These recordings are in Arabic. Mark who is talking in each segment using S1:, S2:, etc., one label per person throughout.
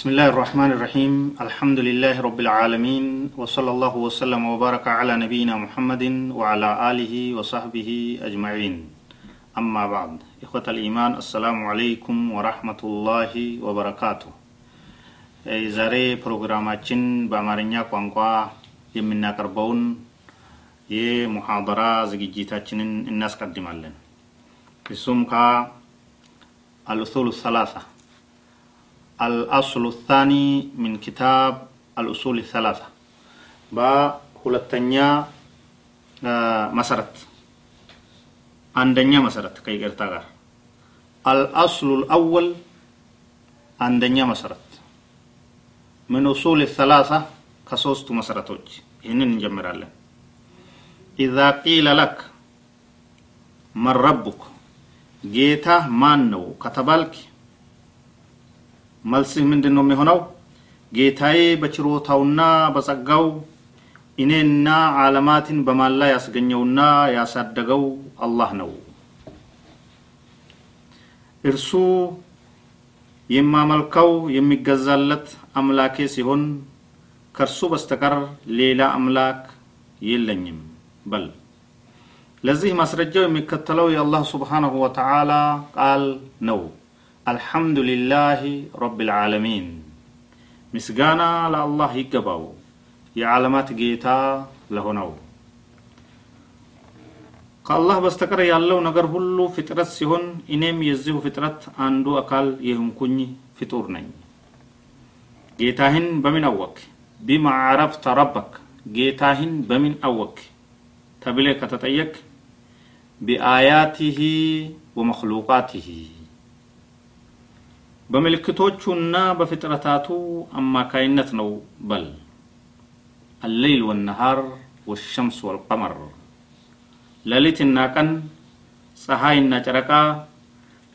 S1: بسم الله الرحمن الرحيم الحمد لله رب العالمين وصلى الله وسلم وبارك على نبينا محمد وعلى آله وصحبه أجمعين أما بعد إخوة الإيمان السلام عليكم ورحمة الله وبركاته ዛሬ ፕሮግራማችን በአማርኛ ቋንቋ የምናቀርበውን የሙሐደራ ዝግጅታችንን እናስቀድማለን እሱም ከአልኡሱል ሰላሳ الأصل الثاني من كتاب الأصول الثلاثة. با هلتنيا مسرت عندنا مسرت كي قرتاغر الأصل الأول عندنا مسرت من أصول الثلاثة كسوست مسرتوج هنا نجمع إذا قيل لك من ربك جيتا مانو كتبالك መልስህ ምንድን ነው የሚሆነው? ጌታዬ በችሮታውና በጸጋው እኔና ዓለማትን በማላ ያስገኘውና ያሳደገው አላህ ነው። እርሱ የማመልከው የሚገዛለት አምላኬ ሲሆን ከእርሱ በስተቀር ሌላ አምላክ የለኝም በል። ለዚህ ማስረጃው የሚከተለው የአላህ ስብሓንሁ ወተዓላ ቃል ነው الحمد لله رب العالمين مسجانا على الله يكبو يا علامات جيتا لهناو قال الله بستكر يا الله نجر هلو فترة سهون يزيو يزهو فترة أندو أكال يهم كني فطور نين جيتاهن بمن أوك بما عرفت ربك جيتا هن بمن أوك تبلي كتتيك بآياته ومخلوقاته በምልክቶቹና በፍጥረታቱ አማካይነት ነው። በል አለይል ወነሃር ወሸምስ ወልቀመር። ሌሊትና ቀን ፀሐይና ጨረቃ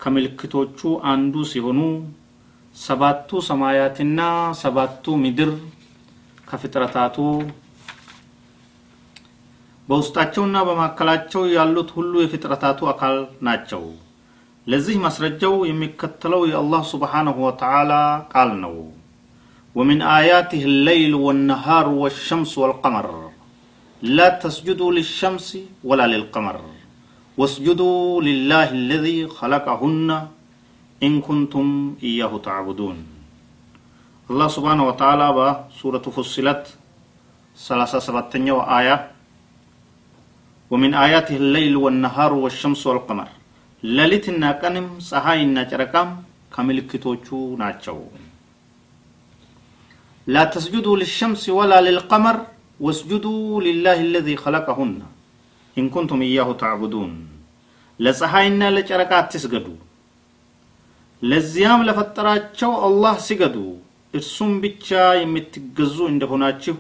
S1: ከምልክቶቹ አንዱ ሲሆኑ ሰባቱ ሰማያትና ሰባቱ ምድር ከፍጥረታቱ በውስጣቸውና በማካከላቸው ያሉት ሁሉ የፍጥረታቱ አካል ናቸው ለዚህ ማስረጃው የሚከተለው የአላህ ስብሓንሁ ወተዓላ ቃል ነው ومن آياته الليل والنهار والشمس والقمر لا تسجدوا للشمس ولا للقمر واسجدوا لله الذي خلقهن إن كنتم إياه تعبدون الله سبحانه وتعالى بسورة فصلت ثلاثة سبعتين آية ومن آياته الليل والنهار والشمس والقمر ሌሊትና ቀንም ፀሐይና ጨረቃም ከምልክቶቹ ናቸው ላ ተስጁዱ ልሸምስ ወላ ልልቀመር ወስጁዱ ሊላህ ለዚ ኸለቀሁና ኢንኩንቱም እያሁ ተዕቡዱን ለፀሐይና ለጨረቃ አትስገዱ ለዚያም ለፈጠራቸው አላህ ስገዱ እርሱም ብቻ የምትገዙ እንደሆናችሁ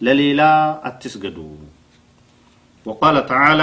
S1: ለሌላ አትስገዱ ወቃለ ተዓላ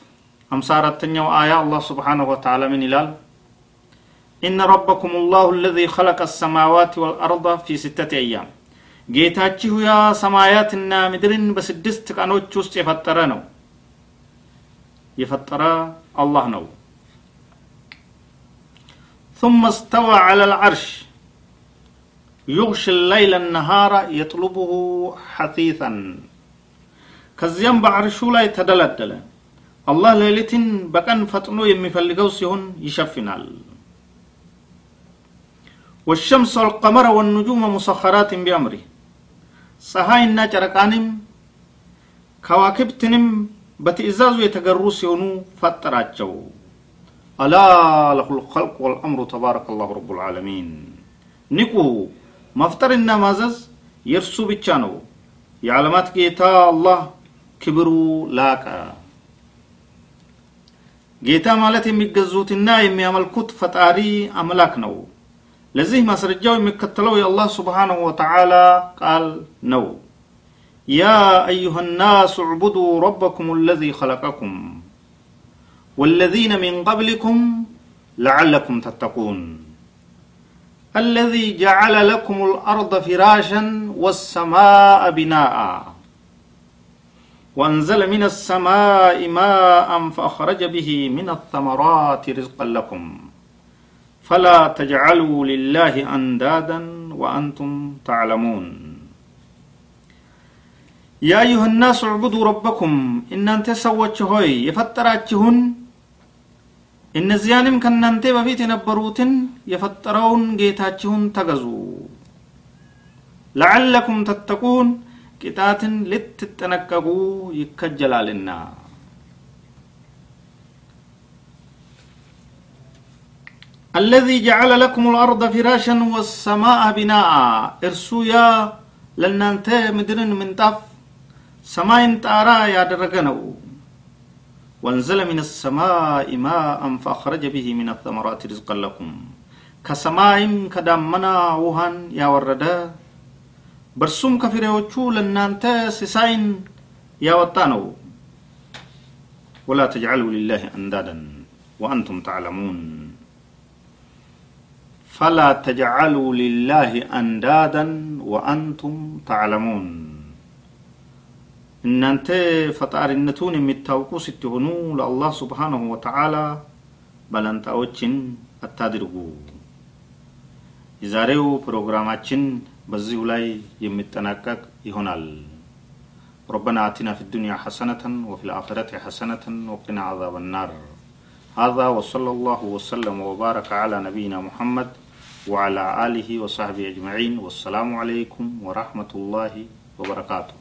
S1: አምሳ አራተኛው አያ አላህ ስብሓንሁ ወተላ ምን ይላል ኢነ ረበኩም ላሁ ለዚ ኸለቀ ሰማዋት ወልአርض ፊ ስተት አያም ጌታችሁ ያ ሰማያትና ምድርን በስድስት ቀኖች ውስጥ የፈጠረ ነው የፈጠረ አላህ ነው ثم استوى على العرش يغشي الليل النهار يطلبه حثيثا كزيان بعرشو لا يتدلدل አላህ ሌሊትን በቀን ፈጥኖ የሚፈልገው ሲሆን ይሸፍናል ወሸምስ ወልቀመረ ወኑጁመ ሙሰኸራትን ቢአምሪህ ፀሐይና ጨረቃንም ከዋክብትንም በትእዛዙ የተገሩ ሲሆኑ ፈጠራቸው አላ ለሁ ልኸልቅ ወልአምሩ ተባረከ ላሁ ረቡ ልዓለሚን ንቁ መፍጠርና ማዘዝ የእርሱ ብቻ ነው የዓለማት ጌታ አላህ ክብሩ ላቀ ጌታ ማለት የሚገዙትና የሚያመልኩት ፈጣሪ አምላክ ነው። ለዚህ ማስረጃው የሚከተለው የአላህ ስብሓንሁ ወተዓላ ቃል ነው። ያ አዩሃ ናስ ዕቡዱ ረበኩም አለዚ ኸለቀኩም ወለዚነ ሚን ቀብሊኩም ለዓለኩም ተተቁን አለዚ ጀዓለ ለኩም አልአርض ፊራሻን ወሰማአ ቢናአ وأنزل من السماء ماء فأخرج به من الثمرات رزقا لكم فلا تجعلوا لله أندادا وأنتم تعلمون يا أيها الناس اعبدوا ربكم إن أنت سوت هوي يفتراتهن እነዚያንም ከእናንተ በፊት የነበሩትን የፈጠረውን ጌታችሁን ተገዙ ለዓለኩም ተተቁን ቅጣትን ልትጠነቀቁ ይከጀላልና الذي جعل لكم الأرض فراشا والسماء بناء إرسويا لنانت مدرن من طف سماين تارا يا درجنو وانزل من السماء ماء فأخرج به من الثمرات رزقا لكم كسماء كدامنا وهن يا وردا برسوم كفريوچو لنانت سساين يا وطانو ولا تجعلوا لله أندادا وأنتم تعلمون فلا تجعلوا لله أندادا وأنتم تعلمون እናንተ ፈጣሪነቱን የሚታውቁ ስትሆኑ ለአላህ ስብሓንሁ ወተዓላ ባላንጣዎችን አታድርጉ የዛሬው ፕሮግራማችን በዚሁ ላይ የሚጠናቀቅ ይሆናል ربنا آتنا في الدنيا حسنة وفي الآخرة حسنة وقنا عذاب النار هذا وصلى الله وسلم وبارك على نبينا محمد وعلى آله وصحبه أجمعين والسلام عليكم ورحمة الله وبركاته